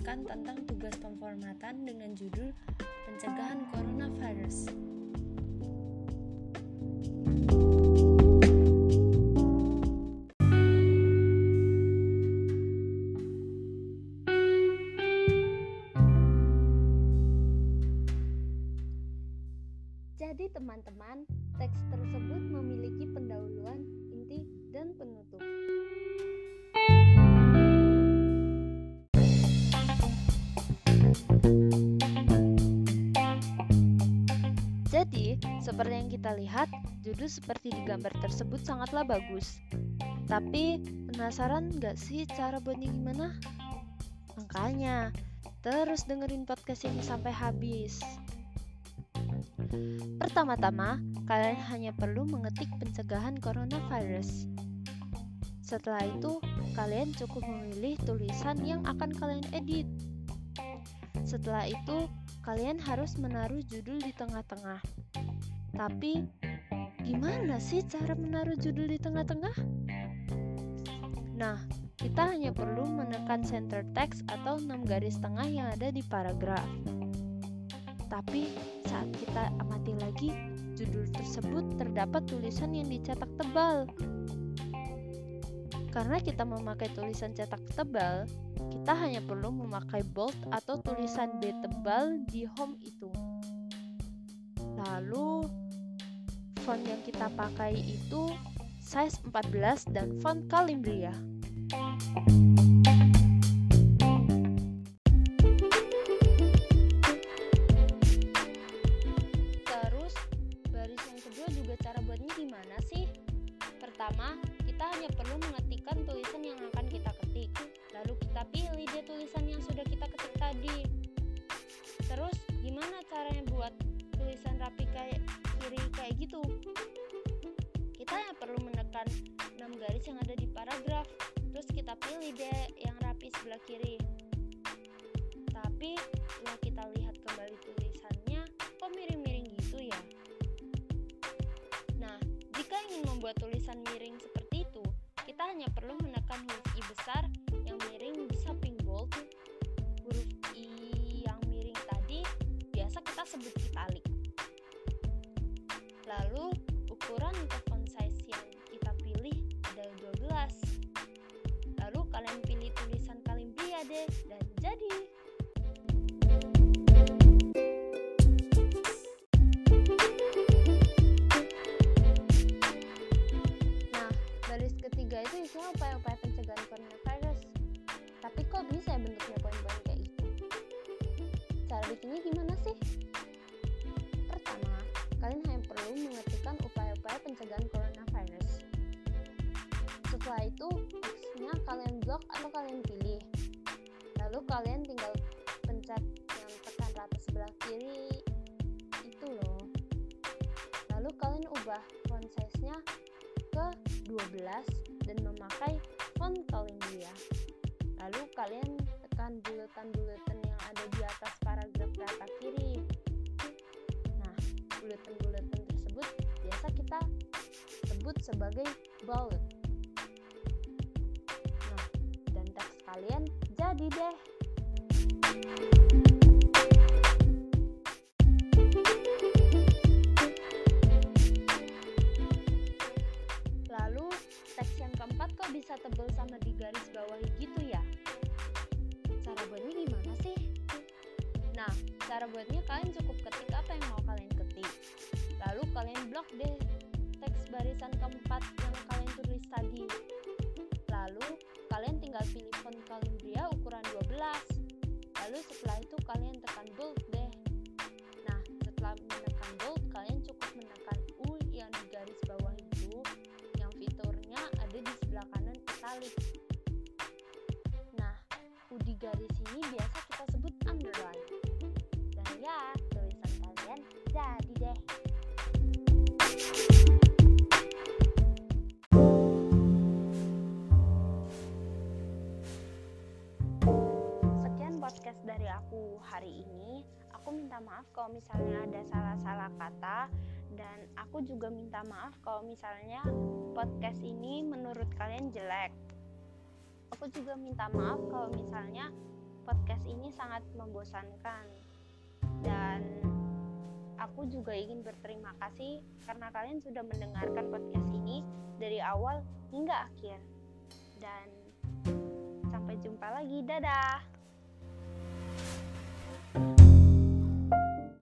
tulisan dengan judul Pencegahan Coronavirus. Jadi teman-teman, teks tersebut memiliki pendahuluan, inti, dan penutup. Seperti yang kita lihat, judul seperti di gambar tersebut sangatlah bagus. Tapi, penasaran nggak sih cara buatnya gimana? Makanya, terus dengerin podcast ini sampai habis. Pertama-tama, kalian hanya perlu mengetik pencegahan coronavirus. Setelah itu, kalian cukup memilih tulisan yang akan kalian edit. Setelah itu, kalian harus menaruh judul di tengah-tengah. Tapi, gimana sih cara menaruh judul di tengah-tengah? Nah, kita hanya perlu menekan center text atau 6 garis tengah yang ada di paragraf. Tapi saat kita amati lagi, judul tersebut terdapat tulisan yang dicetak tebal. Karena kita memakai tulisan cetak tebal, kita hanya perlu memakai bold atau tulisan B tebal di home itu. Lalu, font yang kita pakai itu size 14 dan font Calimbria. Terus, baris yang kedua juga cara buatnya gimana sih? Pertama, kita hanya perlu mengetikkan tulisan yang akan kita ketik. Lalu kita pilih dia tulisan yang sudah kita ketik tadi. Terus, sebelah kiri. Tapi, setelah kita lihat kembali tulisannya, kok miring-miring gitu ya? Nah, jika ingin membuat tulisan miring seperti itu, kita hanya perlu menekan huruf I besar yang miring di samping bold. Huruf I yang miring tadi biasa kita sebut dan jadi. Nah, baris ketiga itu isinya upaya-upaya pencegahan coronavirus. Tapi kok bisa ya bentuknya poin-poin kayak itu? Cara bikinnya gimana sih? Pertama, kalian hanya perlu mengetikkan upaya-upaya pencegahan coronavirus. Setelah itu, teksnya kalian blok atau kalian pilih. Lalu kalian tinggal pencet yang tekan rata sebelah kiri itu loh. Lalu kalian ubah font size-nya ke 12 dan memakai font Calimbria. Lalu kalian tekan bulatan-bulatan yang ada di atas paragraf rata kiri. Nah, bulatan-bulatan tersebut biasa kita sebut sebagai bullet. Nah, dan teks kalian jadi deh. Lalu, teks yang keempat kok bisa tebel sama di garis bawah gitu ya? Cara buatnya gimana sih? Nah, cara buatnya kalian cukup ketik apa yang mau kalian ketik. Lalu kalian blok deh teks barisan keempat yang kalian tulis tadi. Lalu setelah itu kalian tekan bold deh. Nah, setelah menekan bold, kalian cukup menekan U yang di garis bawah itu yang fiturnya ada di sebelah kanan italic. Nah, U di garis ini biasa hari ini. Aku minta maaf kalau misalnya ada salah-salah kata dan aku juga minta maaf kalau misalnya podcast ini menurut kalian jelek. Aku juga minta maaf kalau misalnya podcast ini sangat membosankan. Dan aku juga ingin berterima kasih karena kalian sudah mendengarkan podcast ini dari awal hingga akhir. Dan sampai jumpa lagi. Dadah.